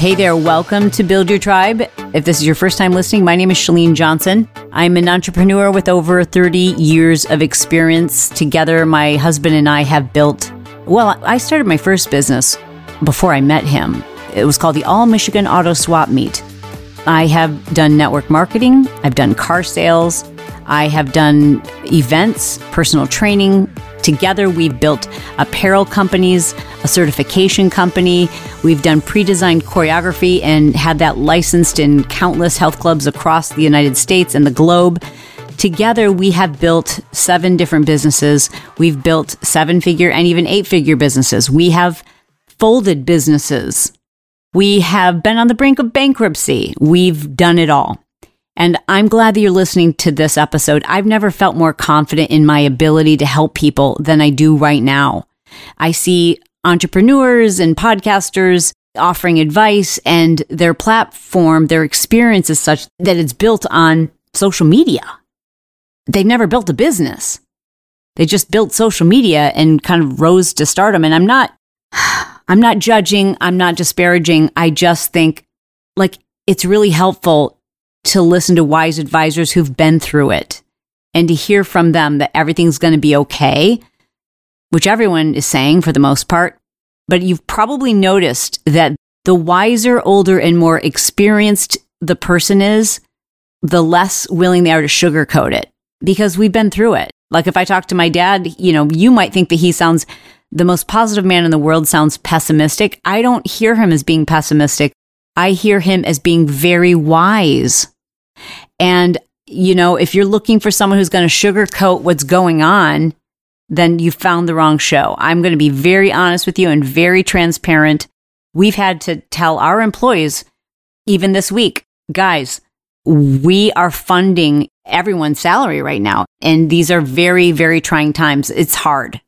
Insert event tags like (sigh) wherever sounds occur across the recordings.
Hey there, welcome to Build Your Tribe. If this is your first time listening, my name is Chalene Johnson. I'm an entrepreneur with over 30 years of experience. Together, my husband and I have built, well, I started my first business before I met him. It was called the All Michigan Auto Swap Meet. I have done network marketing, I've done car sales, I have done events, personal training, Together, we've built apparel companies, a certification company. We've done pre designed choreography and had that licensed in countless health clubs across the United States and the globe. Together, we have built seven different businesses. We've built seven figure and even eight figure businesses. We have folded businesses. We have been on the brink of bankruptcy. We've done it all. And I'm glad that you're listening to this episode. I've never felt more confident in my ability to help people than I do right now. I see entrepreneurs and podcasters offering advice and their platform, their experience is such that it's built on social media. They've never built a business. They just built social media and kind of rose to stardom. And I'm not, I'm not judging. I'm not disparaging. I just think like it's really helpful to listen to wise advisors who've been through it and to hear from them that everything's going to be okay, which everyone is saying for the most part. But you've probably noticed that the wiser, older, and more experienced the person is, the less willing they are to sugarcoat it because we've been through it. Like if I talk to my dad, you know, you might think that he sounds the most positive man in the world, sounds pessimistic. I don't hear him as being pessimistic. I hear him as being very wise. And, you know, if you're looking for someone who's going to sugarcoat what's going on, then you found the wrong show. I'm going to be very honest with you and very transparent. We've had to tell our employees, even this week, guys, we are funding everyone's salary right now. And these are very, very trying times. It's hard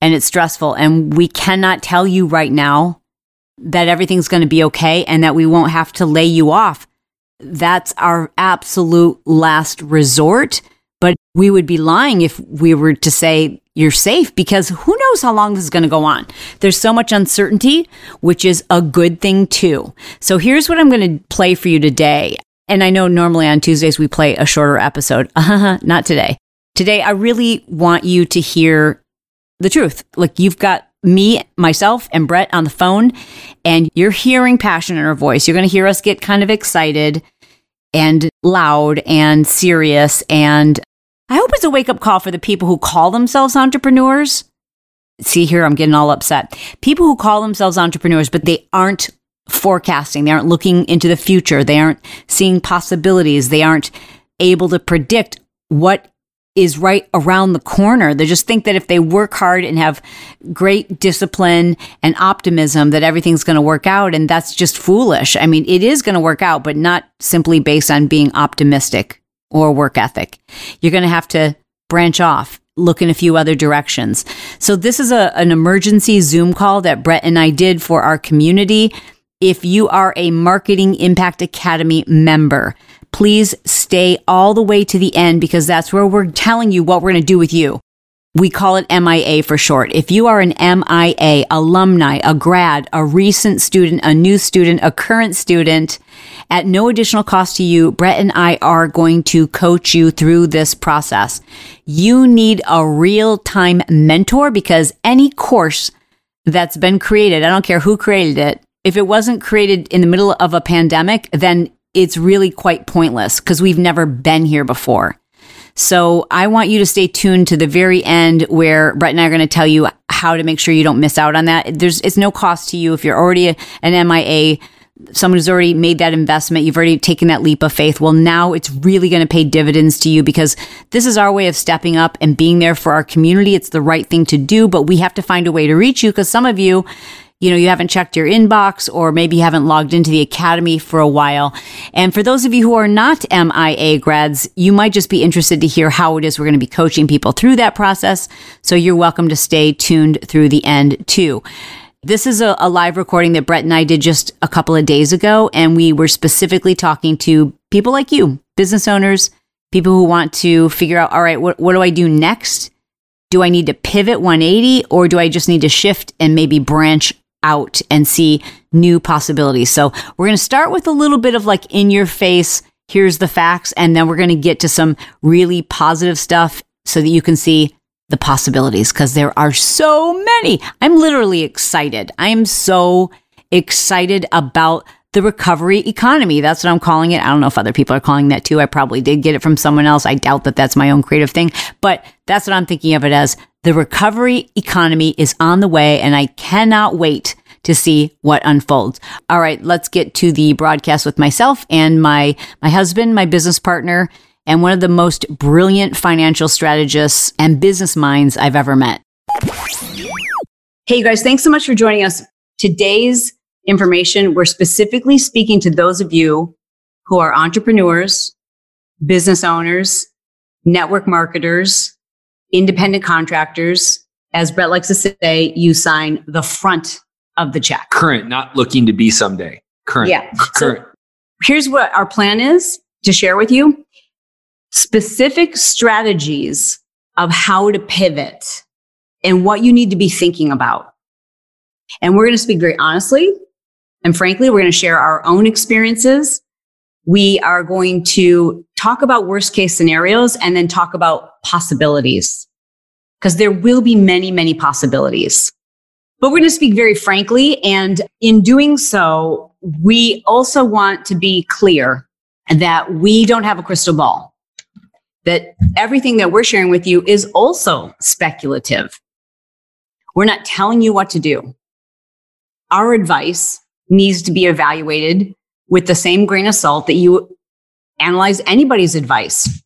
and it's stressful. And we cannot tell you right now that everything's going to be okay and that we won't have to lay you off. That's our absolute last resort. But we would be lying if we were to say you're safe because who knows how long this is going to go on. There's so much uncertainty, which is a good thing too. So here's what I'm going to play for you today. And I know normally on Tuesdays we play a shorter episode. Uh-huh, (laughs) not today. Today, I really want you to hear the truth. Like you've got me, myself, and Brett on the phone, and you're hearing passion in our voice. You're going to hear us get kind of excited and loud and serious. And I hope it's a wake up call for the people who call themselves entrepreneurs. See, here I'm getting all upset. People who call themselves entrepreneurs, but they aren't forecasting, they aren't looking into the future, they aren't seeing possibilities, they aren't able to predict what is right around the corner. They just think that if they work hard and have great discipline and optimism, that everything's going to work out. And that's just foolish. I mean, it is going to work out, but not simply based on being optimistic or work ethic. You're going to have to branch off, look in a few other directions. So this is a, an emergency Zoom call that Brett and I did for our community. If you are a Marketing Impact Academy member, please stay all the way to the end because that's where we're telling you what we're going to do with you. We call it MIA for short. If you are an MIA alumni, a grad, a recent student, a new student, a current student, at no additional cost to you, Brett and I are going to coach you through this process. You need a real time mentor because any course that's been created, I don't care who created it, if it wasn't created in the middle of a pandemic, then it's really quite pointless because we've never been here before. So I want you to stay tuned to the very end where Brett and I are going to tell you how to make sure you don't miss out on that. There's, it's no cost to you if you're already an MIA, someone who's already made that investment. You've already taken that leap of faith. Well, now it's really going to pay dividends to you because this is our way of stepping up and being there for our community. It's the right thing to do, but we have to find a way to reach you because some of you you know, you haven't checked your inbox or maybe you haven't logged into the academy for a while. And for those of you who are not MIA grads, you might just be interested to hear how it is we're going to be coaching people through that process. So you're welcome to stay tuned through the end too. This is a, a, live recording that Brett and I did just a couple of days ago, and we were specifically talking to people like you, business owners, people who want to figure out, all right, what, what do I do next? Do I need to pivot 180 or do I just need to shift and maybe branch out and see new possibilities. So we're going to start with a little bit of like in your face, here's the facts. And then we're going to get to some really positive stuff so that you can see the possibilities because there are so many. I'm literally excited. I am so excited about the recovery economy. That's what I'm calling it. I don't know if other people are calling that too. I probably did get it from someone else. I doubt that that's my own creative thing, but that's what I'm thinking of it as. The recovery economy is on the way and I cannot wait to see what unfolds. All right, let's get to the broadcast with myself and my my husband, my business partner, and one of the most brilliant financial strategists and business minds I've ever met. Hey, you guys, thanks so much for joining us. Today's information, we're specifically speaking to those of you who are entrepreneurs, business owners, network marketers, independent contractors. As Brett likes to say, you sign the front of the check. Current, not looking to be someday. Current. Yeah. Current. So here's what our plan is to share with you specific strategies of how to pivot and what you need to be thinking about. And we're going to speak very honestly and frankly, we're going to share our own experiences. We are going to talk about worst case scenarios and then talk about possibilities because there will be many, many possibilities. But we're going to speak very frankly. And in doing so, we also want to be clear that we don't have a crystal ball that everything that we're sharing with you is also speculative. We're not telling you what to do. Our advice needs to be evaluated with the same grain of salt that you analyze anybody's advice.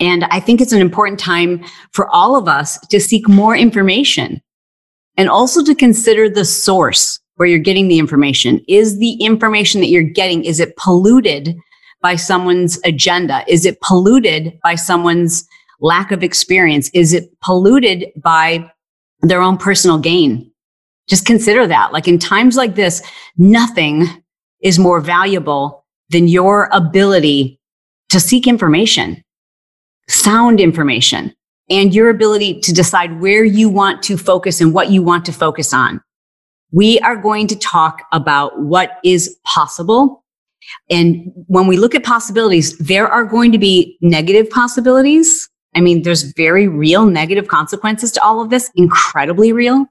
And I think it's an important time for all of us to seek more information and also to consider the source where you're getting the information. Is the information that you're getting, is it polluted by someone's agenda? Is it polluted by someone's lack of experience? Is it polluted by their own personal gain? Just consider that. Like in times like this, nothing is more valuable than your ability to seek information, sound information, and your ability to decide where you want to focus and what you want to focus on. We are going to talk about what is possible and when we look at possibilities, there are going to be negative possibilities. I mean, there's very real negative consequences to all of this, incredibly real.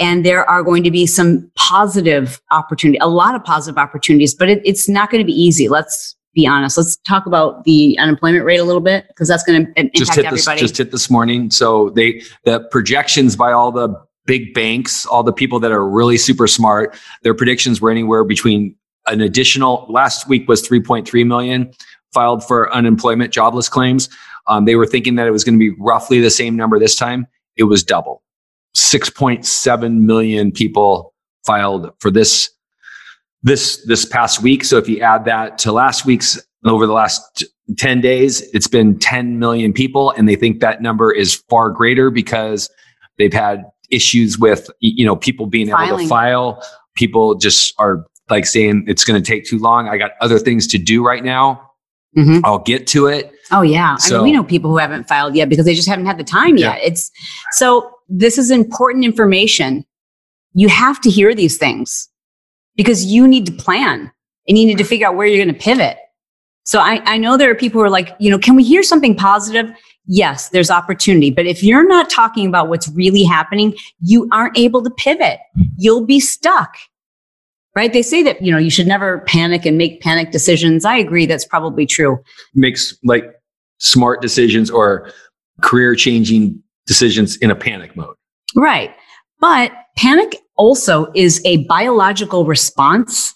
And there are going to be some positive opportunity, a lot of positive opportunities, but it, it's not going to be easy. Let's be honest. Let's talk about the unemployment rate a little bit because that's going to impact just hit everybody. This, just hit this morning. So they the projections by all the big banks, all the people that are really super smart, their predictions were anywhere between an additional last week was 3.3 million filed for unemployment jobless claims. Um, they were thinking that it was going to be roughly the same number this time. It was double. 6.7 million people filed for this this this past week. So if you add that to last week's over the last 10 days, it's been 10 million people and they think that number is far greater because they've had issues with you know people being Filing. able to file people just are like saying it's going to take too long. I got other things to do right now. Mm-hmm. I'll get to it. Oh yeah. So, I mean, we know people who haven't filed yet because they just haven't had the time yeah. yet. It's so this is important information. You have to hear these things because you need to plan and you need to figure out where you're going to pivot. So I, I know there are people who are like, you know, can we hear something positive? Yes, there's opportunity. But if you're not talking about what's really happening, you aren't able to pivot. You'll be stuck right? They say that, you know, you should never panic and make panic decisions. I agree. That's probably true. Makes like smart decisions or career changing decisions in a panic mode. Right. But panic also is a biological response.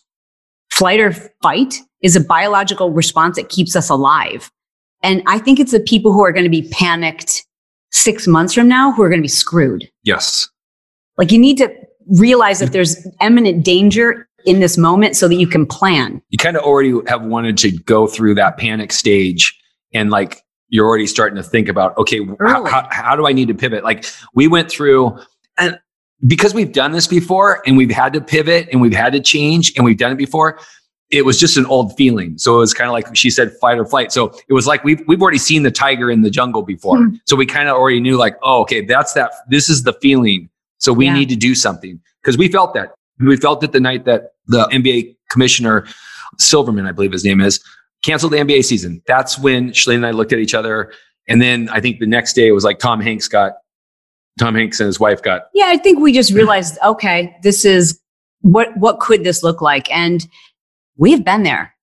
Flight or fight is a biological response that keeps us alive. And I think it's the people who are going to be panicked six months from now who are going to be screwed. Yes. Like you need to realize that there's imminent danger in this moment so that you can plan. You kind of already have wanted to go through that panic stage and like you're already starting to think about, okay, how, how, how do I need to pivot? Like we went through and because we've done this before and we've had to pivot and we've had to change and we've done it before, it was just an old feeling. So it was kind of like she said, fight or flight. So it was like we've we've already seen the tiger in the jungle before. Hmm. So we kind of already knew like, oh, okay, that's that. This is the feeling So we Yeah. need to do something because we felt that. We felt it the night that the NBA commissioner, Silverman, I believe his name is, canceled the NBA season. That's when Chalene and I looked at each other. And then I think the next day it was like Tom Hanks got, Tom Hanks and his wife got Yeah, I think we just realized, (laughs) okay, this is what what could this look like? And we've been there.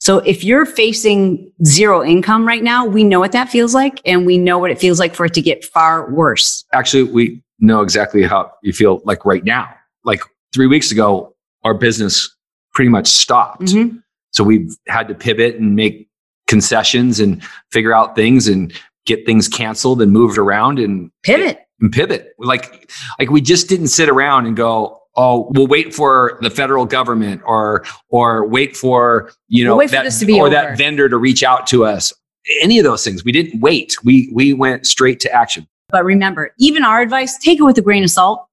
So if you're facing zero income right now, we know what that feels like and we know what it feels like for it to get far worse. actually we know exactly how you feel like right now like three weeks ago our business pretty much stopped Mhm. So we've had to pivot and make concessions and figure out things and get things canceled and moved around and, Pivot. and pivot like like we just didn't sit around and go oh we'll wait for the federal government or or wait for you know We'll wait for that this to be or over. that vendor to reach out to us any of those things we didn't wait we we went straight to action But remember, even our advice, take it with a grain of salt.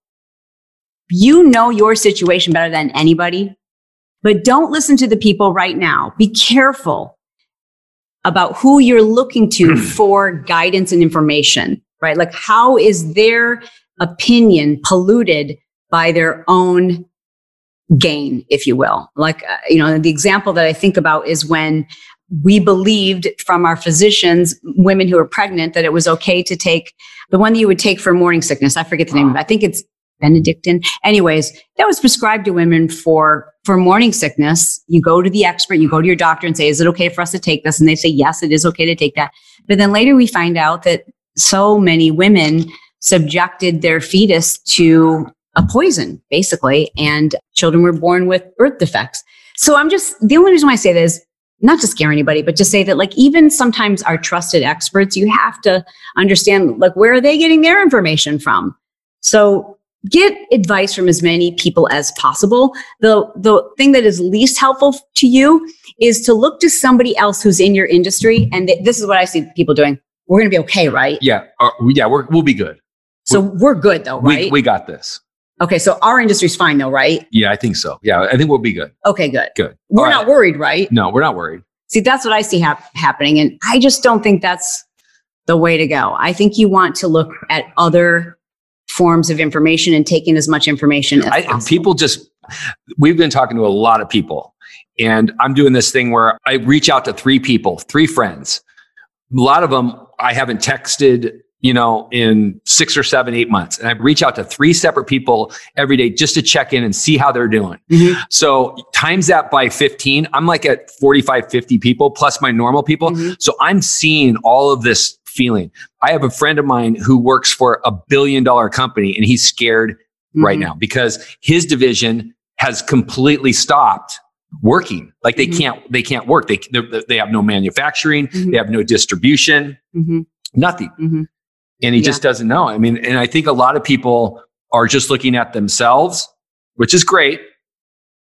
You know your situation better than anybody, but don't listen to the people right now. Be careful about who you're looking to (clears throat) for guidance and information, right? Like, how is their opinion polluted by their own gain, if you will? Like, uh, you know, the example that I think about is when we believed from our physicians, women who are pregnant, that it was okay to take the one that you would take for morning sickness. I forget the name of it. I think it's Benedictine. Anyways, that was prescribed to women for for morning sickness. You go to the expert, you go to your doctor and say, "Is it okay for us to take this?" And they say, "Yes, it is okay to take that." But then later we find out that so many women subjected their fetus to a poison, basically, and children were born with birth defects. So I'm just the only reason why I say this is not to scare anybody, but to say that like even sometimes our trusted experts, you have to understand like where are they getting their information from. So get advice from as many people as possible. The the thing that is least helpful to you is to look to somebody else who's in your industry, and th- this is what I see people doing. We're going to be okay, right? Yeah, uh, yeah, we're, we'll be good. So we're good though, right? We, we got this. okay, so our industry's fine though, right? Yeah, I think so. Yeah, I think we'll be good. Okay, good. Good. We're All not right. worried, right? No, we're not worried. See, that's what I see hap- happening. And I just don't think that's the way to go. I think you want to look at other forms of information and taking as much information as I, possible. people just, we've been talking to a lot of people, and I'm doing this thing where I reach out to three people, three friends. A lot of them I haven't texted, you know, in six or seven, eight months. And I reach out to three separate people every day just to check in and see how they're doing. Mhm. So times that by 15, I'm like at 45, 50 people plus my normal people. Mhm. So I'm seeing all of this feeling. I have a friend of mine who works for a billion dollar company and he's scared right Mhm. now because his division has completely stopped working. Like they Mhm. can't, they can't work. They, they have no manufacturing. Mhm. They have no distribution, Mhm. nothing. Mhm. And he Yeah. just doesn't know. I mean, and I think a lot of people are just looking at themselves, which is great,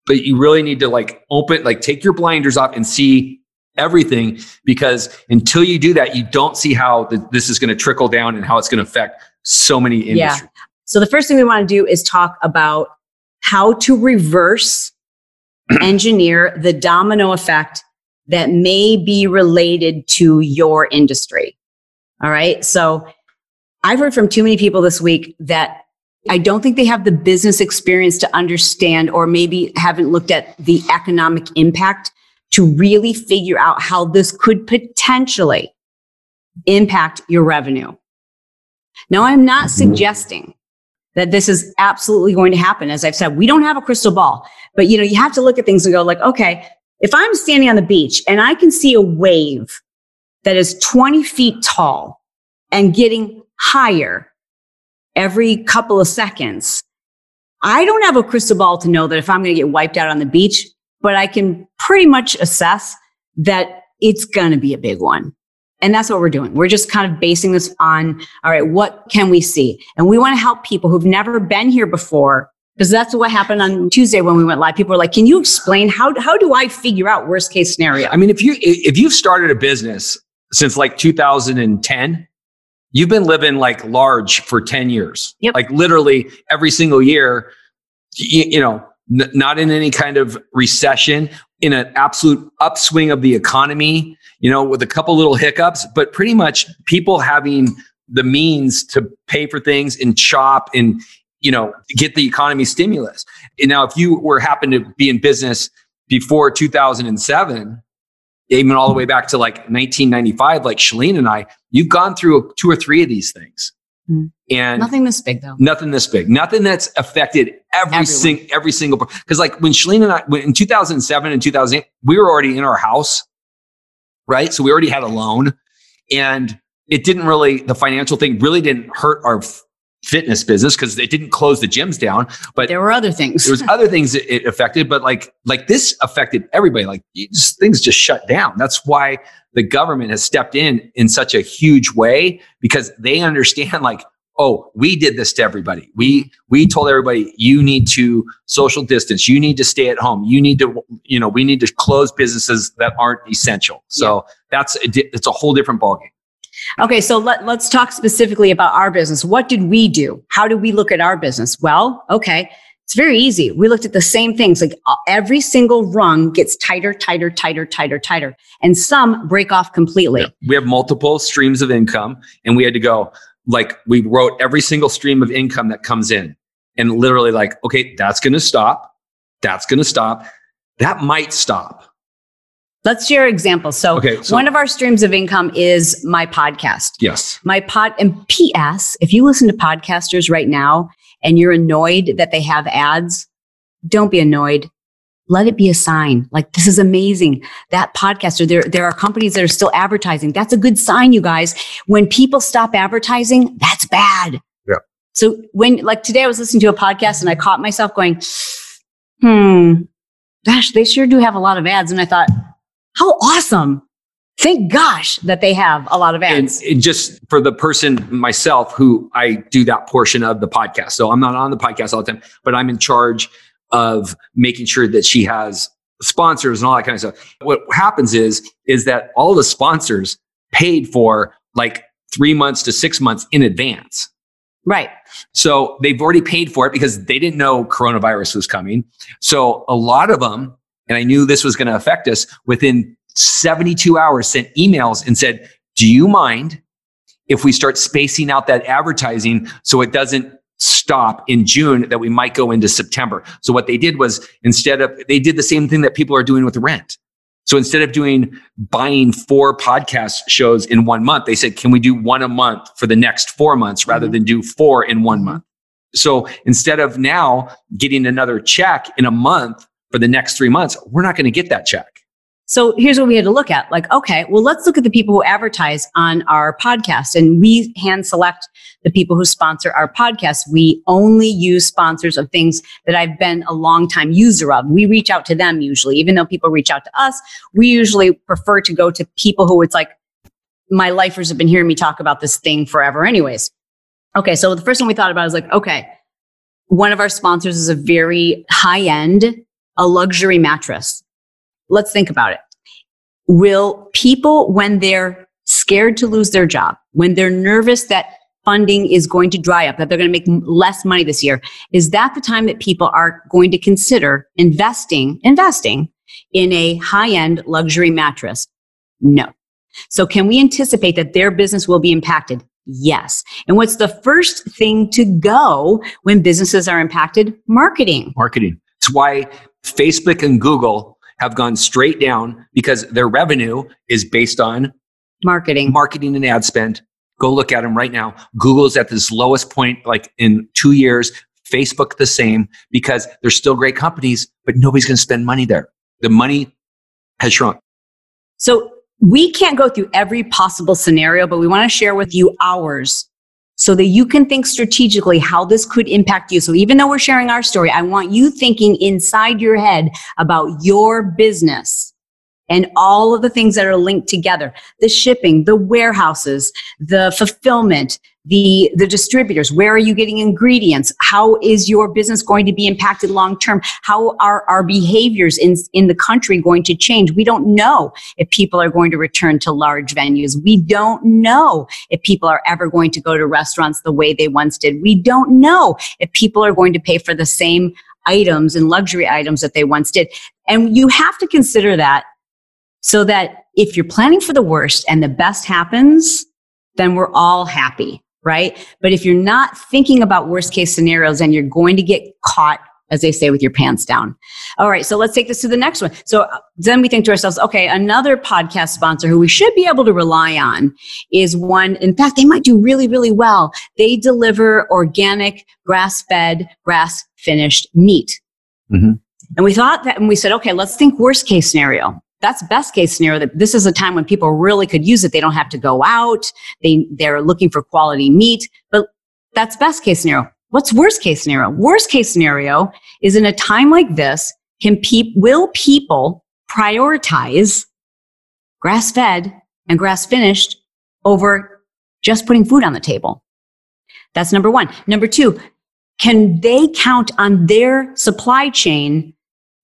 but you really need to like open, like take your blinders off and see everything because until you do that, you don't see how the, this is going to trickle down and how it's going to affect so many industries. Yeah. industries. So the first thing we want to do is talk about how to reverse (clears throat) engineer the domino effect that may be related to your industry. All right. So I've heard from too many people this week that I don't think they have the business experience to understand, or maybe haven't looked at the economic impact to really figure out how this could potentially impact your revenue. Now, I'm not mm-hmm. suggesting that this is absolutely going to happen. As I've said, we don't have a crystal ball, but you know, you have to look at things and go like, okay, if I'm standing on the beach and I can see a wave that is 20 feet tall and getting higher every couple of seconds, I don't have a crystal ball to know that if I'm going to get wiped out on the beach, but I can pretty much assess that it's going to be a big one. And that's what we're doing. We're just kind of basing this on, all right, what can we see? And we want to help people who've never been here before, because that's what happened on Tuesday when we went live. People were like, can you explain how, how do I figure out worst case scenario? I mean, if you if you've started a business since like 2010, you've been living like large for 10 years. Yep. Like literally every single year, you, you know, n- not in any kind of recession, in an absolute upswing of the economy, you know, with a couple little hiccups, but pretty much people having the means to pay for things and shop and you know, get the economy stimulus. And now, if you were happen to be in business before 2007, even all the way back to like 1995, like Chalene and I, you've gone through two or three of these things. Mm. And nothing this big though. Nothing this big. Nothing that's affected every single every single because like when Chalene and I when in 2007 and 2008, we were already in our house, right? So we already had a loan, and it didn't really the financial thing really didn't hurt our fitness business because it didn't close the gyms down but there were other things. there was other things that it affected but like like this affected everybody. Like just, things just shut down. That's why the government has stepped in in such a huge way because they understand like oh we did this to everybody. We we told everybody you need to social distance. You need to stay at home. You need to you know we need to close businesses that aren't essential. So yeah. that's it's a whole different ballgame Okay, so let, let's talk specifically about our business. What did we do? How did we look at our business? Well, okay, it's very easy. We looked at the same things. Like uh, every single rung gets tighter, tighter, tighter, tighter, tighter, and some break off completely. Yeah. We have multiple streams of income, and we had to go like we wrote every single stream of income that comes in, and literally like, okay, that's going to stop. That's going to stop. That might stop Let's share examples. So, okay, so, one of our streams of income is my podcast. Yes. My pod and PS, if you listen to podcasters right now and you're annoyed that they have ads, don't be annoyed. Let it be a sign. Like this is amazing. That podcaster, there, there are companies that are still advertising. That's a good sign, you guys. When people stop advertising, that's bad. Yeah. So when like today I was listening to a podcast and I caught myself going, hmm, gosh, they sure do have a lot of ads. And I thought, how awesome. Thank gosh that they have a lot of ads. And just for the person myself who I do that portion of the podcast. So I'm not on the podcast all the time, but I'm in charge of making sure that she has sponsors and all that kind of stuff. What happens is, is that all the sponsors paid for like three months to six months in advance. Right. So they've already paid for it because they didn't know coronavirus was coming. So a lot of them and I knew this was going to affect us, within 72 hours sent emails and said, Do you mind if we start spacing out that advertising so it doesn't stop in June that we might go into September? So what they did was instead of, they did the same thing that people are doing with rent. So instead of doing buying four podcast shows in one month, they said, can we do one a month for the next four months rather mm-hmm. than do four in one month? So instead of now getting another check in a month, for the next three months, we're not going to get that check. So here's what we had to look at. Like, okay, well, let's look at the people who advertise on our podcast. And we hand select the people who sponsor our podcast. We only use sponsors of things that I've been a long time user of. We reach out to them usually, even though people reach out to us. We usually prefer to go to people who it's like, my lifers have been hearing me talk about this thing forever, anyways. Okay, so the first one we thought about is like, okay, one of our sponsors is a very high end a luxury mattress. Let's think about it. Will people, when they're scared to lose their job, when they're nervous that funding is going to dry up, that they're going to make less money this year, is that the time that people are going to consider investing, investing in a high-end luxury mattress? No. So can we anticipate that their business will be impacted? Yes. And what's the first thing to go when businesses are impacted? Marketing. Marketing. It's why Facebook and Google have gone straight down because their revenue is based on marketing, marketing and ad spend. Go look at them right now. Google's at this lowest point, like in two years. Facebook the same because they're still great companies, but nobody's going to spend money there. The money has shrunk. So we can't go through every possible scenario, but we want to share with you ours so that you can think strategically how this could impact you. So even though we're sharing our story, I want you thinking inside your head about your business and all of the things that are linked together the shipping the warehouses the fulfillment the the distributors where are you getting ingredients? How is your business going to be impacted long term how are our behaviors in in the country going to change? We don't know if people are going to return to large venues. We don't know if people are ever going to go to restaurants the way they once did. We don't know if people are going to pay for the same items and luxury items that they once did. And you have to consider that so that if you're planning for the worst and the best happens then we're all happy right? But if you're not thinking about worst case scenarios, then you're going to get caught as they say, with your pants down. All right, so let's take this to the next one. So uh, then we think to ourselves, okay, another podcast sponsor who we should be able to rely on is one, in fact, they might do really, really well. They deliver organic, grass fed, grass finished meat. Mm-hmm. And we thought that, and we said, okay, let's think worst case scenario. That's best case scenario that this is a time when people really could use it. They don't have to go out. They, they're looking for quality meat, but that's best case scenario. What's worst case scenario? Worst case scenario is in a time like this, can pe- will people prioritize grass fed and grass finished over just putting food on the table? That's number one. Number two, can they count on their supply chain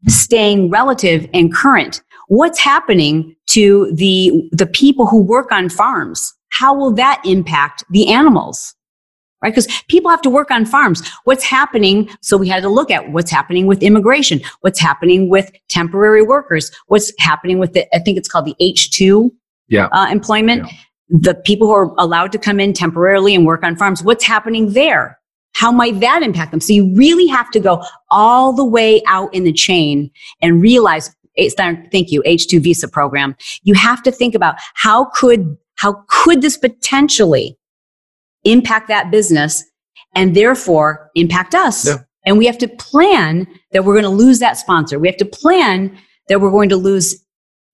staying relative and current? What's happening to the, the people who work on farms? How will that impact the animals? right? Because people have to work on farms. What's happening? So we had to look at what's happening with immigration, what's happening with temporary workers, what's happening with the, I think it's called the H2 yeah. Uh, employment. Yeah. The people who are allowed to come in temporarily and work on farms, what's happening there? How might that impact them? So you really have to go all the way out in the chain and realize thank you h2 visa program you have to think about how could how could this potentially impact that business and therefore impact us. Yeah. And we have to plan that we're going to lose that sponsor. We have to plan that we're going to lose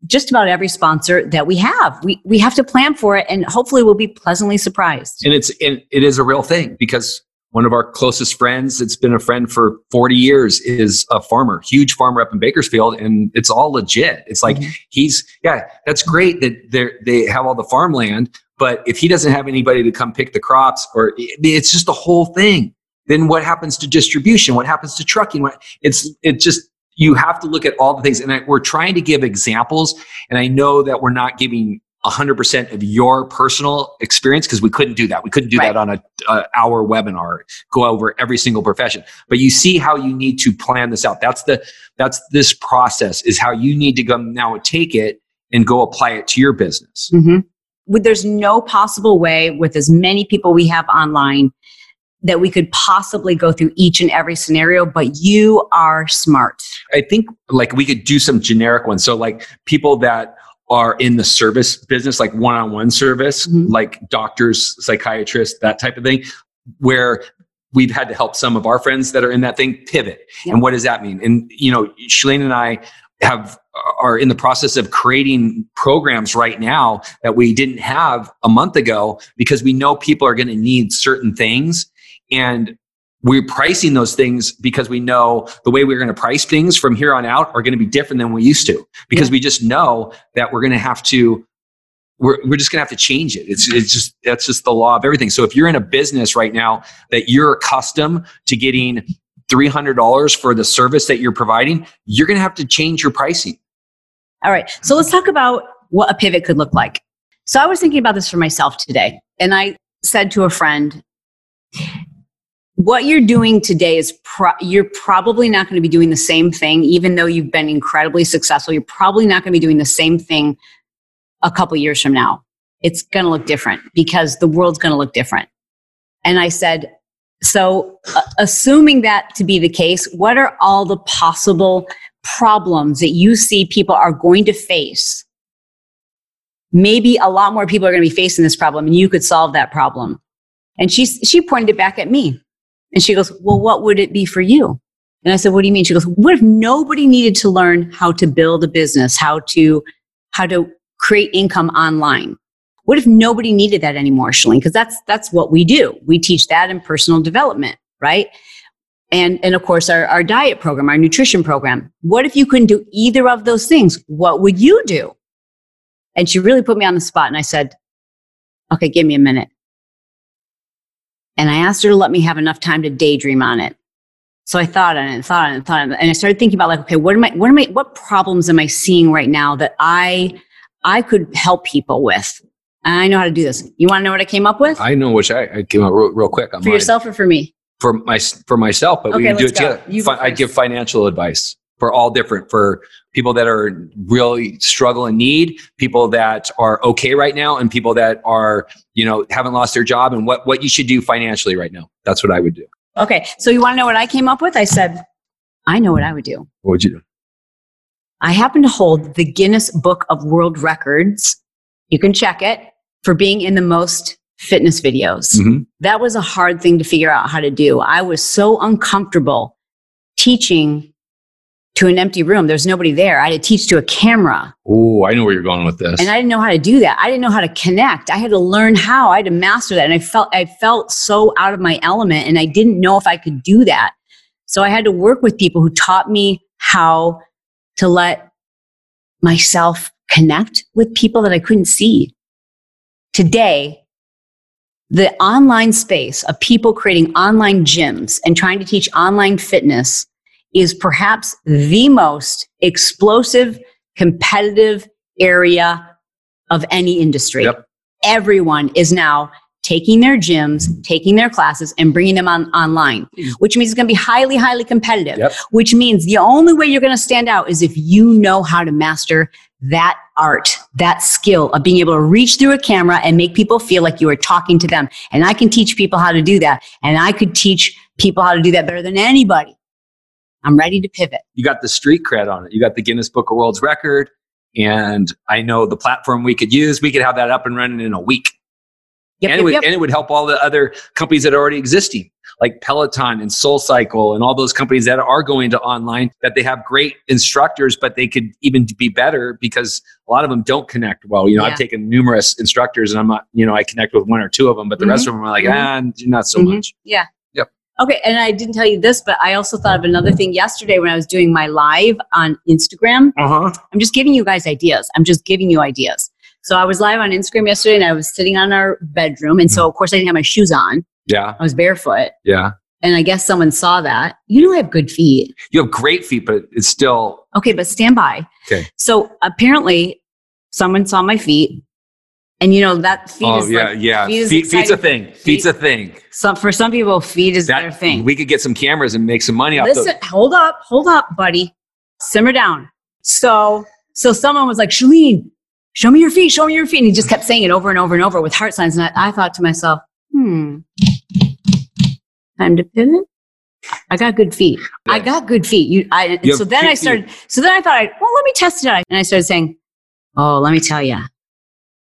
just about every sponsor that we have. We, we have to plan for it and hopefully we'll be pleasantly surprised. And it's, it, it is a real thing because one of our closest friends, it's been a friend for 40 years, is a farmer, huge farmer up in Bakersfield, and it's all legit. It's like mm-hmm. he's, yeah, that's great that they they have all the farmland, but if he doesn't have anybody to come pick the crops, or it's just the whole thing, then what happens to distribution? What happens to trucking? What, it's it just you have to look at all the things, and I, we're trying to give examples. And I know that we're not giving 100% of your personal experience because we couldn't do that. We couldn't do right. that on a, a, hour webinar, go over every single profession. But you see how you need to plan this out. That's the that's this process is how you need to go now take it and go apply it to your business. Mm-hmm there's no possible way with as many people we have online that we could possibly go through each and every scenario, but you are smart. I think like we could do some generic ones. So like people that are in the service business, like one-on-one service, mm-hmm. like doctors, psychiatrists, that type of thing, where we've had to help some of our friends that are in that thing pivot. And what does that mean? And you know, Chalene and I have are in the process of creating programs right now that we didn't have a month ago because we know people are going to need certain things and we're pricing those things because we know the way we're going to price things from here on out are going to be different than we used to because yeah. we just know that we're going to have to we're, we're just going to have to change it. It's, it's just, that's just the law of everything. So if you're in a business right now that you're accustomed to getting $300 for the service that you're providing, you're going to have to change your pricing. All right. So let's talk about what a pivot could look like. So I was thinking about this for myself today, and I said to a friend, what you're doing today is pro- you're probably not going to be doing the same thing even though you've been incredibly successful you're probably not going to be doing the same thing a couple years from now it's going to look different because the world's going to look different and i said so, uh, assuming that to be the case, what are all the possible problems that you see people are going to face? Maybe a lot more people are going to be facing this problem, and you could solve that problem. And she she pointed it back at me, and she goes, "Well, what would it be for you?" And I said, "What do you mean?" She goes, "What if nobody needed to learn how to build a business, how to how to create income online?" What if nobody needed that anymore, Chalene? Because that's that's what we do. We teach that in personal development, right? And and of course our, our diet program, our nutrition program. What if you couldn't do either of those things? What would you do? And she really put me on the spot and I said, Okay, give me a minute. And I asked her to let me have enough time to daydream on it. So I thought on it, thought on it, thought on it, and I started thinking about like, okay, what am I, what am I, what problems am I seeing right now that I, I could help people with? I know how to do this. You want to know what I came up with? I know which I, I came up real, real quick. for mine. yourself or for me? For my for myself, but okay, we can do it together. Fi- I give financial advice for all different for people that are really struggle and need, people that are okay right now, and people that are you know haven't lost their job, and what what you should do financially right now. That's what I would do. Okay, so you want to know what I came up with? I said, I know what I would do. What would you do? I happen to hold the Guinness Book of World Records. You can check it for being in the most fitness videos. Mhm. That was a hard thing to figure out how to do. I was so uncomfortable teaching to an empty room. There's nobody there. I had to teach to a camera. Oh, I know where you're going with this. And I didn't know how to do that. I didn't know how to connect. I had to learn how. I had to master that. And I felt I felt so out of my element and I didn't know if I could do that. So I had to work with people who taught me how to let myself connect with people that I couldn't see. Today, the online space of people creating online gyms and trying to teach online fitness is perhaps the most explosive, competitive area of any industry. Yep. Everyone is now taking their gyms, taking their classes, and bringing them on online, hmm. which means it's going to be highly, highly competitive. Yep. Which means the only way you're going to stand out is if you know how to master that art, that skill of being able to reach through a camera and make people feel like you are talking to them. And I can teach people how to do that. And I could teach people how to do that better than anybody. I'm ready to pivot. you got the street cred on it. You got the Guinness Book of World's Record, and I know the platform we could use. We could have that up and running in a week, Yep, and, it would, yep. and it would help all the other companies that are already existing, like Peloton and Soul Cycle, and all those companies that are going to online. That they have great instructors, but they could even be better because a lot of them don't connect well. You know, Yeah. I've taken numerous instructors, and I'm not, you know, I connect with one or two of them, but the rest of them are like, Mhm. ah, not so Mhm. much. Yeah. Okay, and I didn't tell you this, but I also thought of another thing yesterday when I was doing my live on Instagram. Uh huh. I'm just giving you guys ideas. I'm just giving you ideas. So I was live on Instagram yesterday and I was sitting on our bedroom. And so, of course, I didn't have my shoes on. Yeah. I was barefoot. Yeah. And I guess someone saw that. You know, I have good feet. You have great feet, but it's still Okay, but stand by. Okay. So apparently, someone saw my feet. And you know, that feet oh is yeah, like, yeah. feet is Feet, feet's a thing. Feet's a thing. some, for some people, feet is their thing. we could get some cameras and make some money off Listen, hold up, hold up, buddy. Simmer down. So, so someone was like, Chalene, show me your feet, show me your feet. And he just kept saying it over and over and over with heart signs. And I, I thought to myself, hmm, time to pivot. I got good feet. I got good feet. You, I, You so then cute I started, so then I thought, I, well, let me test it out. And I started saying, oh, let me tell you,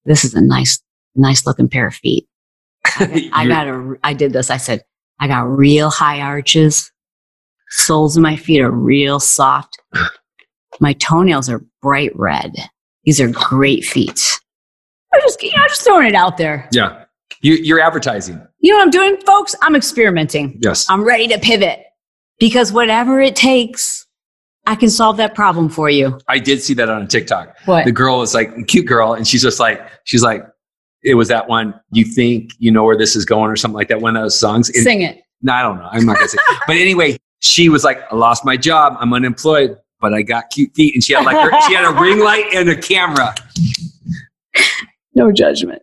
this is a nice, nice looking pair of feet. (laughs) I You're- got a, I did this. I said, I got real high arches. Soles of my feet are real soft. My toenails are bright red. These are great feet. I'm just, you know, just throwing it out there. Yeah. You, you're advertising. You know what I'm doing, folks? I'm experimenting. Yes. I'm ready to pivot because whatever it takes, I can solve that problem for you. I did see that on TikTok. What? The girl was like, cute girl. And she's just like, she's like, it was that one, you think you know where this is going or something like that. One of those songs. And- Sing it. no, I don't know. I'm not going to say. but anyway, she was like, I lost my job. I'm unemployed, but I got cute feet. And she had like, her, she had a ring light and a camera. (laughs) no judgment.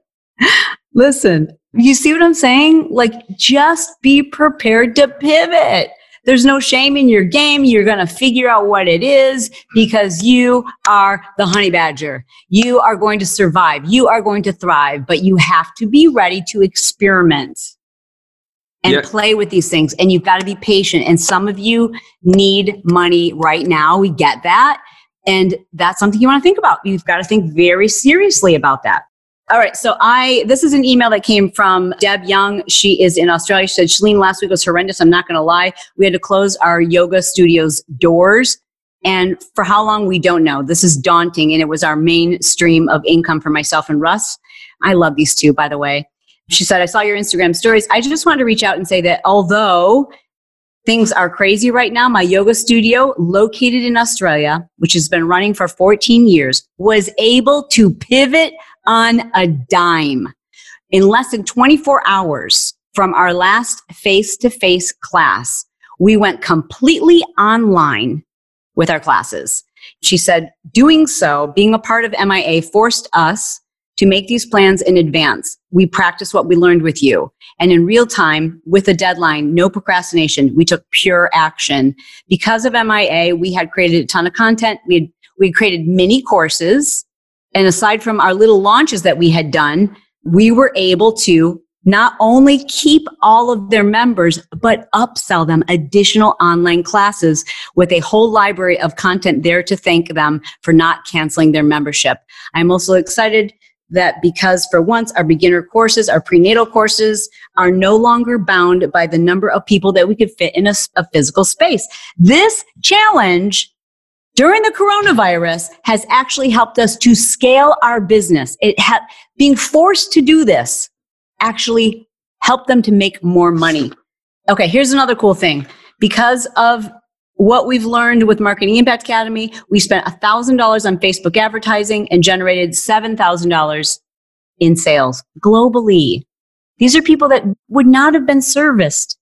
Listen, you see what I'm saying? Like, just be prepared to pivot. There's no shame in your game. You're going to figure out what it is because you are the honey badger. You are going to survive. You are going to thrive, but you have to be ready to experiment and Yeah. play with these things. And you've got to be patient. And some of you need money right now. We get that. And that's something you want to think about. You've got to think very seriously about that. All right. So I this is an email that came from Deb Young. She is in Australia. She said, Chalene, last week was horrendous. I'm not gonna lie. We had to close our yoga studio's doors. And for how long we don't know. This is daunting. And it was our main stream of income for myself and Russ. I love these two, by the way. She said, I saw your Instagram stories. I just wanted to reach out and say that although things are crazy right now, my yoga studio located in Australia, which has been running for 14 years, was able to pivot on a dime. In less than 24 hours from our last face to face class, we went completely online with our classes. She said, doing so, being a part of MIA, forced us to make these plans in advance. We practice what we learned with you. And in real time, with a deadline, no procrastination, we took pure action. Because of MIA, we had created a ton of content. We had, we had created mini courses. And aside from our little launches that we had done, we were able to not only keep all of their members, but upsell them additional online classes with a whole library of content there to thank them for not canceling their membership. I'm also excited that because for once our beginner courses, our prenatal courses are no longer bound by the number of people that we could fit in a, a physical space. This challenge during the coronavirus has actually helped us to scale our business. It ha- being forced to do this actually helped them to make more money. Okay, here's another cool thing. Because of what we've learned with Marketing Impact Academy, we spent $1,000 on Facebook advertising and generated $7,000 in sales globally. These are people that would not have been serviced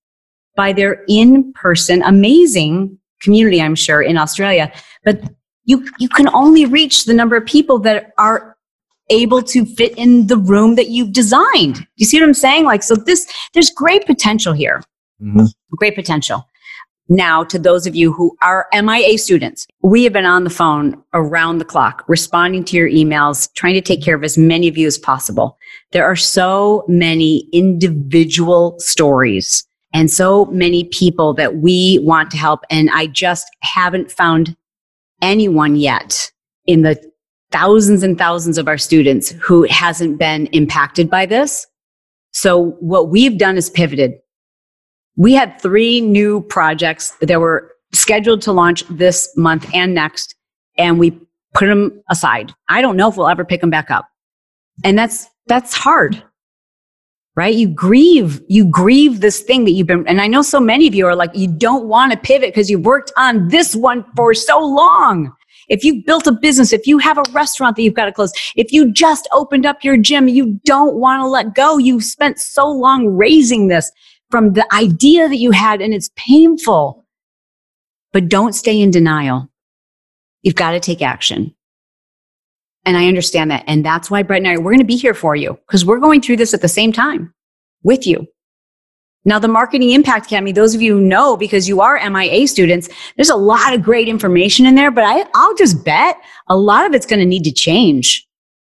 by their in person, amazing community, I'm sure, in Australia. But you, you can only reach the number of people that are able to fit in the room that you've designed. Do you see what I'm saying? Like, so this, there's great potential here. Mm-hmm. Great potential. Now, to those of you who are MIA students, we have been on the phone around the clock, responding to your emails, trying to take care of as many of you as possible. There are so many individual stories and so many people that we want to help. And I just haven't found anyone yet in the thousands and thousands of our students who hasn't been impacted by this. So what we've done is pivoted we had three new projects that were scheduled to launch this month and next, and we put them aside. I don't know if we'll ever pick them back up. And that's, that's hard, right? You grieve, you grieve this thing that you've been, and I know so many of you are like, you don't want to pivot because you've worked on this one for so long. If you've built a business, if you have a restaurant that you've got to close, if you just opened up your gym, you don't want to let go. You've spent so long raising this from the idea that you had and it's painful. But don't stay in denial. You've got to take action. And I understand that. And that's why Brett and I, we're going to be here for you because we're going through this at the same time with you. Now, the Marketing Impact Academy, those of you who know because you are MIA students, there's a lot of great information in there, but I, I'll just bet a lot of it's going to need to change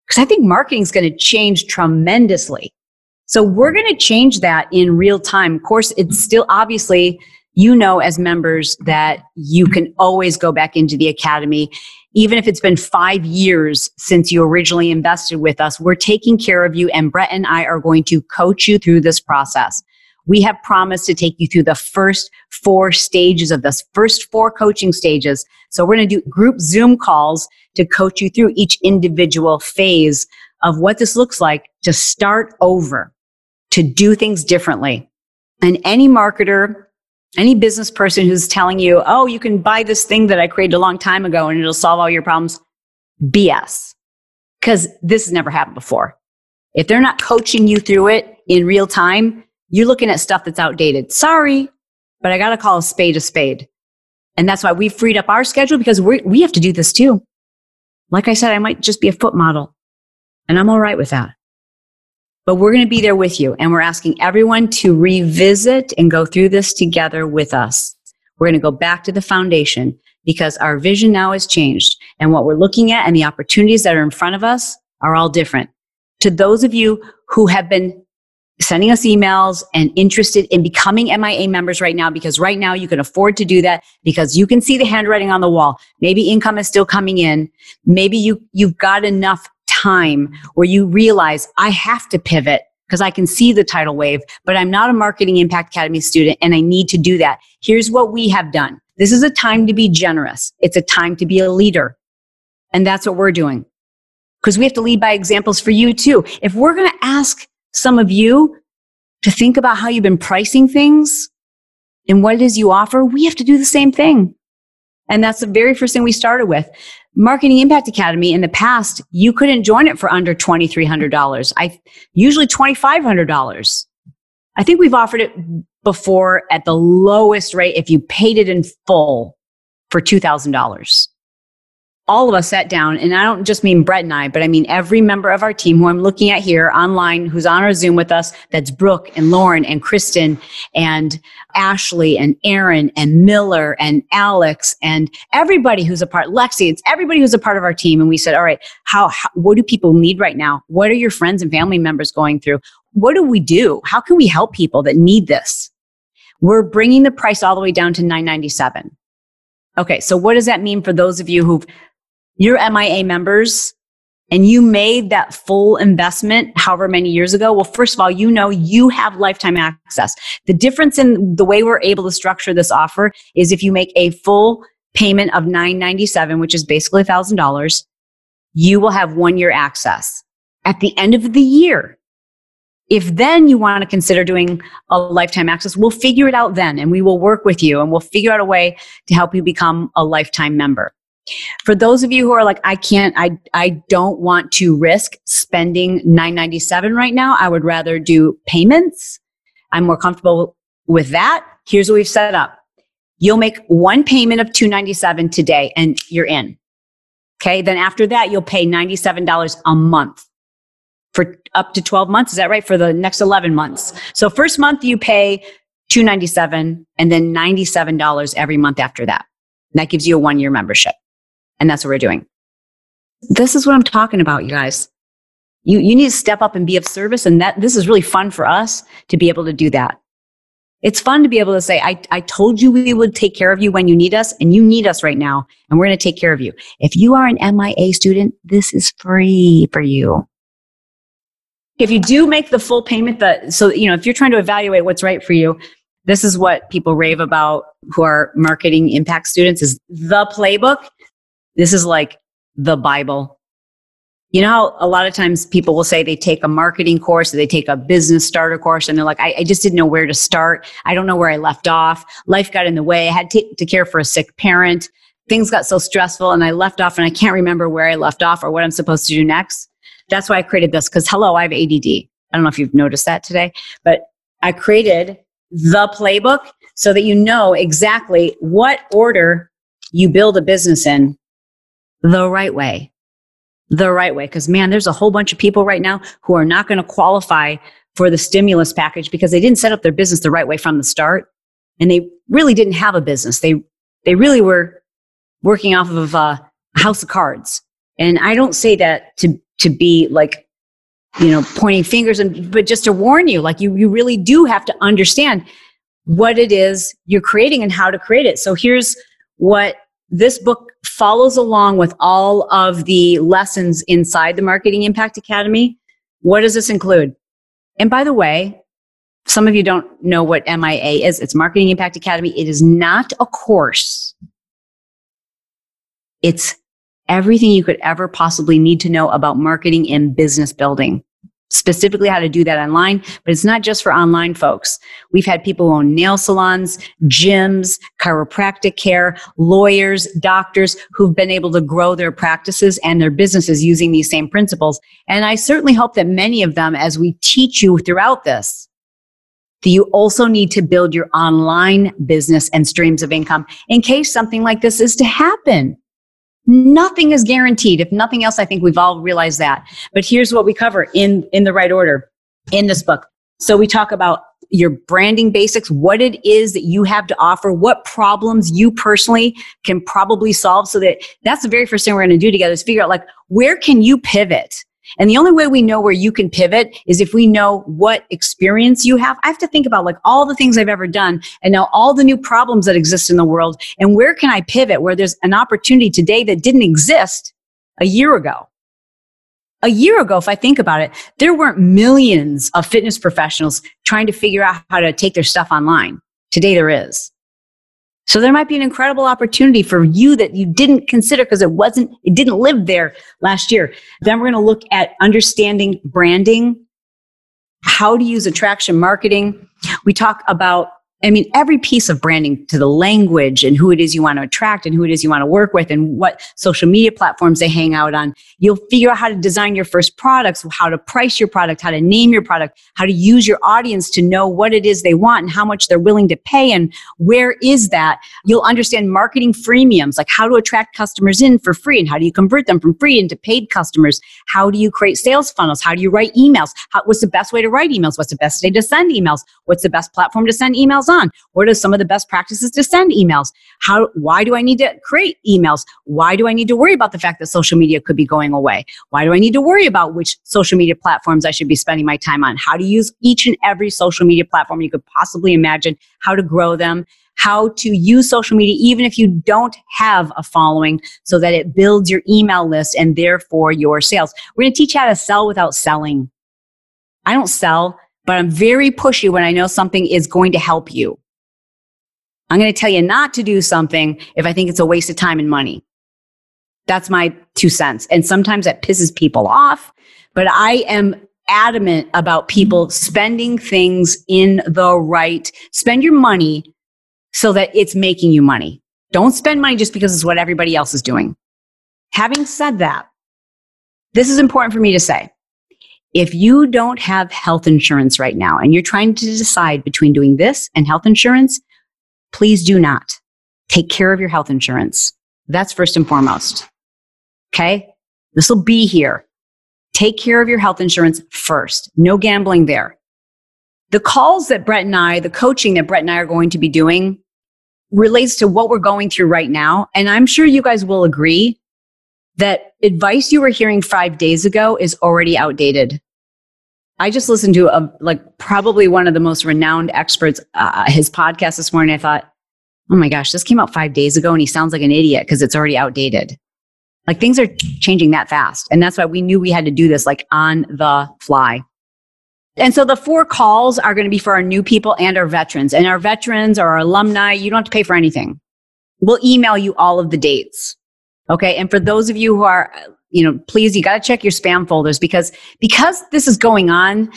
because I think marketing is going to change tremendously. So we're going to change that in real time. Of course, it's still obviously, you know, as members that you can always go back into the academy. Even if it's been five years since you originally invested with us, we're taking care of you and Brett and I are going to coach you through this process. We have promised to take you through the first four stages of this, first four coaching stages. So we're going to do group Zoom calls to coach you through each individual phase of what this looks like to start over to do things differently. And any marketer, any business person who's telling you, oh, you can buy this thing that I created a long time ago and it'll solve all your problems, BS. Because this has never happened before. If they're not coaching you through it in real time, you're looking at stuff that's outdated. Sorry, but I got to call a spade a spade. And that's why we freed up our schedule because we we have to do this too. Like I said, I might just be a foot model and I'm all right with that but we're going to be there with you. And we're asking everyone to revisit and go through this together with us. We're going to go back to the foundation because our vision now has changed and what we're looking at and the opportunities that are in front of us are all different. To those of you who have been sending us emails and interested in becoming MIA members right now because right now you can afford to do that because you can see the handwriting on the wall. Maybe income is still coming in. Maybe you, you've got enough time where you realize I have to pivot because I can see the tidal wave, but I'm not a Marketing Impact Academy student and I need to do that. Here's what we have done. This is a time to be generous. It's a time to be a leader. And that's what we're doing. Because we have to lead by examples for you too. If we're going to ask some of you to think about how you've been pricing things and what it is you offer, we have to do the same thing. And that's the very first thing we started with. Marketing Impact Academy in the past, you couldn't join it for under $2,300. I usually $2,500. I think we've offered it before at the lowest rate if you paid it in full for $2,000. All of us sat down, and I don't just mean Brett and I, but I mean every member of our team who I'm looking at here online, who's on our Zoom with us. That's Brooke and Lauren and Kristen and Ashley and Aaron and Miller and Alex and everybody who's a part, Lexi, it's everybody who's a part of our team. And we said, all right, how, how what do people need right now? What are your friends and family members going through? What do we do? How can we help people that need this? We're bringing the price all the way down to 997. Okay, so what does that mean for those of you who've you're MIA members and you made that full investment however many years ago, well, first of all, you know you have lifetime access. The difference in the way we're able to structure this offer is if you make a full payment of 997, which is basically $1,000, you will have one year access. At the end of the year, if then you want to consider doing a lifetime access, we'll figure it out then and we will work with you and we'll figure out a way to help you become a lifetime member. For those of you who are like, I can't, I, I don't want to risk spending 997 right now. I would rather do payments. I'm more comfortable with that. Here's what we've set up. You'll make one payment of 297 today and you're in. Okay. Then after that, you'll pay $97 a month for up to 12 months. Is that right? For the next 11 months. So first month you pay 297 and then $97 every month after that. And that gives you a one year membership. And that's what we're doing. This is what I'm talking about, you guys. You, you need to step up and be of service. And that this is really fun for us to be able to do that. It's fun to be able to say, I, I told you we would take care of you when you need us, and you need us right now, and we're going to take care of you. If you are an MIA student, this is free for you. If you do make the full payment, the, so, you know, if you're trying to evaluate what's right for you, this is what people rave about who are marketing impact students is the playbook this is like the Bible. You know how a lot of times people will say they take a marketing course or they take a business starter course and they're like, I, I just didn't know where to start. I don't know where I left off. Life got in the way. I had to, to care for a sick parent. Things got so stressful and I left off and I can't remember where I left off or what I'm supposed to do next. That's why I created this because hello, I have ADD. I don't know if you've noticed that today, but I created the playbook so that you know exactly what order you build a business in the right way. The right way. Because, man, there's a whole bunch of people right now who are not going to qualify for the stimulus package because they didn't set up their business the right way from the start. And they really didn't have a business. They, they really were working off of a house of cards. And I don't say that to, to be like, you know, pointing fingers and, but just to warn you, like you, you really do have to understand what it is you're creating and how to create it. So here's what this book follows along with all of the lessons inside the Marketing Impact Academy. What does this include? And by the way, some of you don't know what MIA is. It's Marketing Impact Academy. It is not a course. It's everything you could ever possibly need to know about marketing and business building specifically how to do that online, but it's not just for online folks. We've had people who own nail salons, gyms, chiropractic care, lawyers, doctors who've been able to grow their practices and their businesses using these same principles. And I certainly hope that many of them, as we teach you throughout this, that you also need to build your online business and streams of income in case something like this is to happen. Nothing is guaranteed. If nothing else, I think we've all realized that. But here's what we cover in, in the right order in this book. So we talk about your branding basics, what it is that you have to offer, what problems you personally can probably solve so that that's the very first thing we're going to do together is figure out like, where can you pivot? And the only way we know where you can pivot is if we know what experience you have. I have to think about like all the things I've ever done and now all the new problems that exist in the world and where can I pivot where there's an opportunity today that didn't exist a year ago. A year ago, if I think about it, there weren't millions of fitness professionals trying to figure out how to take their stuff online. Today there is. So there might be an incredible opportunity for you that you didn't consider because it wasn't, it didn't live there last year. Then we're going to look at understanding branding, how to use attraction marketing. We talk about I mean, every piece of branding to the language and who it is you want to attract and who it is you want to work with and what social media platforms they hang out on. You'll figure out how to design your first products, how to price your product, how to name your product, how to use your audience to know what it is they want and how much they're willing to pay and where is that. You'll understand marketing freemiums, like how to attract customers in for free and how do you convert them from free into paid customers? How do you create sales funnels? How do you write emails? How, what's the best way to write emails? What's the best way to send emails? What's the best platform to send emails on? What are some of the best practices to send emails? How, why do I need to create emails? Why do I need to worry about the fact that social media could be going away? Why do I need to worry about which social media platforms I should be spending my time on? How to use each and every social media platform you could possibly imagine, how to grow them, how to use social media even if you don't have a following so that it builds your email list and therefore your sales. We're going to teach you how to sell without selling. I don't sell, but I'm very pushy when I know something is going to help you. I'm going to tell you not to do something if I think it's a waste of time and money. That's my two cents. And sometimes that pisses people off, but I am adamant about people spending things in the right, spend your money so that it's making you money. Don't spend money just because it's what everybody else is doing. Having said that, this is important for me to say. If you don't have health insurance right now and you're trying to decide between doing this and health insurance, please do not take care of your health insurance. That's first and foremost. Okay. This will be here. Take care of your health insurance first. No gambling there. The calls that Brett and I, the coaching that Brett and I are going to be doing relates to what we're going through right now. And I'm sure you guys will agree that advice you were hearing five days ago is already outdated. I just listened to a like probably one of the most renowned experts uh, his podcast this morning. I thought, oh my gosh, this came out five days ago, and he sounds like an idiot because it's already outdated. Like things are changing that fast, and that's why we knew we had to do this like on the fly. And so the four calls are going to be for our new people and our veterans. And our veterans or our alumni, you don't have to pay for anything. We'll email you all of the dates. Okay. And for those of you who are you know, please, you got to check your spam folders because, because this is going on,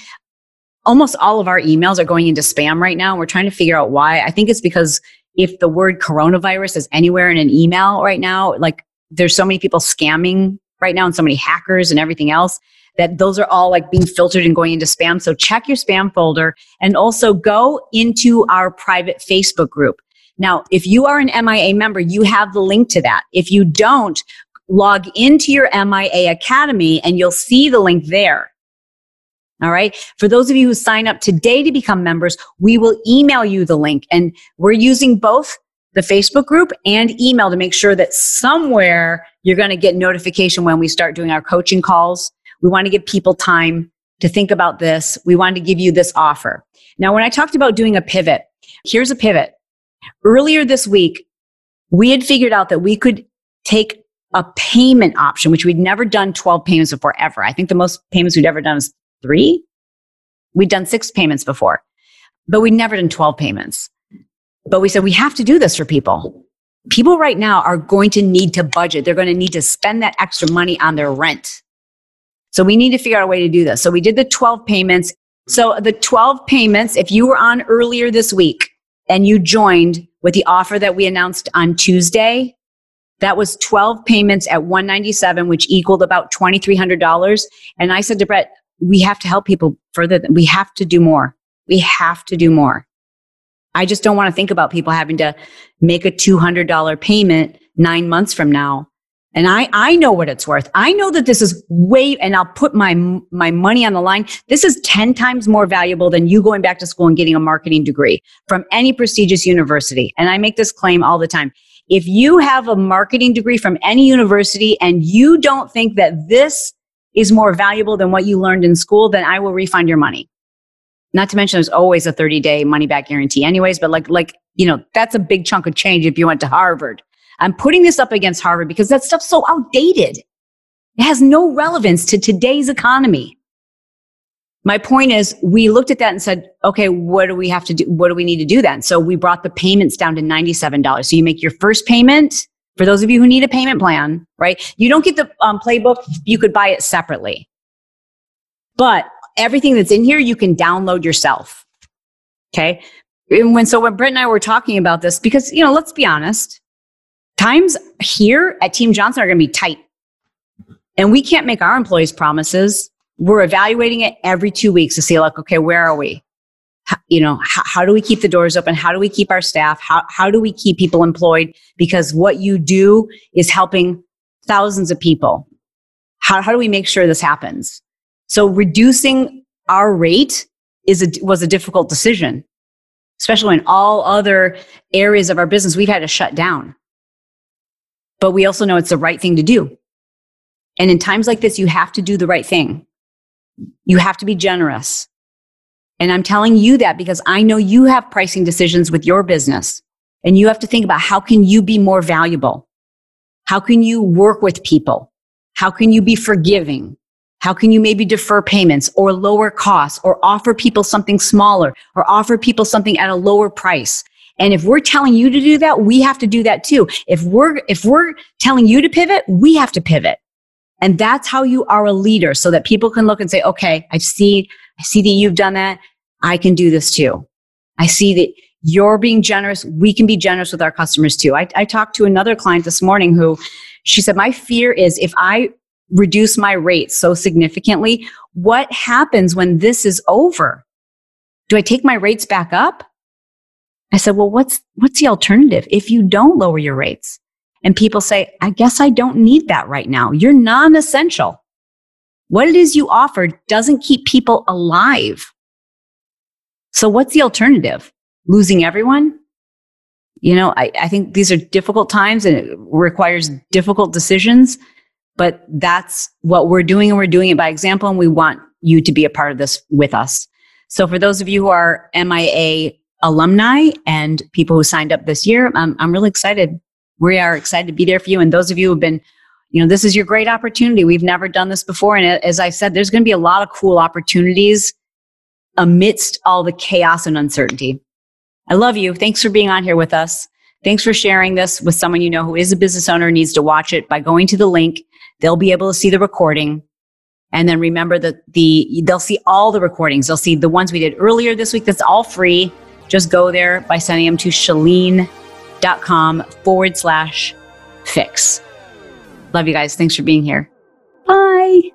almost all of our emails are going into spam right now. We're trying to figure out why. I think it's because if the word coronavirus is anywhere in an email right now, like there's so many people scamming right now and so many hackers and everything else that those are all like being filtered and going into spam. So check your spam folder and also go into our private Facebook group. Now, if you are an MIA member, you have the link to that. If you don't, log into your MIA Academy and you'll see the link there. All right. For those of you who sign up today to become members, we will email you the link. And we're using both the Facebook group and email to make sure that somewhere you're going to get notification when we start doing our coaching calls. We want to give people time to think about this. We want to give you this offer. Now, when I talked about doing a pivot, here's a pivot. Earlier this week, we had figured out that we could take a payment option, which we'd never done 12 payments before ever. I think the most payments we'd ever done was three. We'd done six payments before, but we'd never done 12 payments. But we said we have to do this for people. People right now are going to need to budget. They're going to need to spend that extra money on their rent. So we need to figure out a way to do this. So we did the 12 payments. So the 12 payments, if you were on earlier this week and you joined with the offer that we announced on Tuesday, that was 12 payments at 197, which equaled about $2,300. And I said to Brett, we have to help people further. Than, we have to do more. We have to do more. I just don't want to think about people having to make a $200 payment nine months from now. And I, I know what it's worth. I know that this is way, and I'll put my, my money on the line. This is 10 times more valuable than you going back to school and getting a marketing degree from any prestigious university. And I make this claim all the time. If you have a marketing degree from any university and you don't think that this is more valuable than what you learned in school, then I will refund your money. Not to mention there's always a 30 day money back guarantee anyways, but like, like, you know, that's a big chunk of change if you went to Harvard. I'm putting this up against Harvard because that stuff's so outdated. It has no relevance to today's economy. My point is, we looked at that and said, okay, what do we have to do? What do we need to do then? So we brought the payments down to $97. So you make your first payment. For those of you who need a payment plan, right? You don't get the um, playbook. You could buy it separately. But everything that's in here, you can download yourself. Okay. And when so when Brett and I were talking about this, because you know, let's be honest, times here at Team Johnson are going to be tight, and we can't make our employees promises. We're evaluating it every two weeks to see, like, okay, where are we? How, you know, how, how do we keep the doors open? How do we keep our staff? How how do we keep people employed? Because what you do is helping thousands of people. How how do we make sure this happens? So reducing our rate is a, was a difficult decision, especially when all other areas of our business we've had to shut down. But we also know it's the right thing to do. And in times like this, you have to do the right thing. You have to be generous. And I'm telling you that because I know you have pricing decisions with your business and you have to think about how can you be more valuable? How can you work with people? How can you be forgiving? How can you maybe defer payments or lower costs or offer people something smaller or offer people something at a lower price? And if we're telling you to do that, we have to do that too. If we're, if we're telling you to pivot, we have to pivot. And that's how you are a leader so that people can look and say, okay, I see, I see that you've done that. I can do this too. I see that you're being generous. We can be generous with our customers too. I, I talked to another client this morning who she said, my fear is if I reduce my rate so significantly, what happens when this is over? Do I take my rates back up? I said, well, what's, what's the alternative if you don't lower your rates? And people say, I guess I don't need that right now. You're non essential. What it is you offer doesn't keep people alive. So what's the alternative? Losing everyone? You know, I, I think these are difficult times and it requires difficult decisions. But that's what we're doing, and we're doing it by example. And we want you to be a part of this with us. So, for those of you who are MIA alumni and people who signed up this year, I'm, I'm really excited. We are excited to be there for you. And those of you who have been, you know, this is your great opportunity. We've never done this before. And as I said, there's going to be a lot of cool opportunities amidst all the chaos and uncertainty. I love you. Thanks for being on here with us. Thanks for sharing this with someone you know who is a business owner needs to watch it by going to the link They'll be able to see the recording. And then remember that the they'll see all the recordings. They'll see the ones we did earlier this week. That's all free. Just go there by sending them to chalene.com forward slash fix. Love you guys. Thanks for being here. Bye.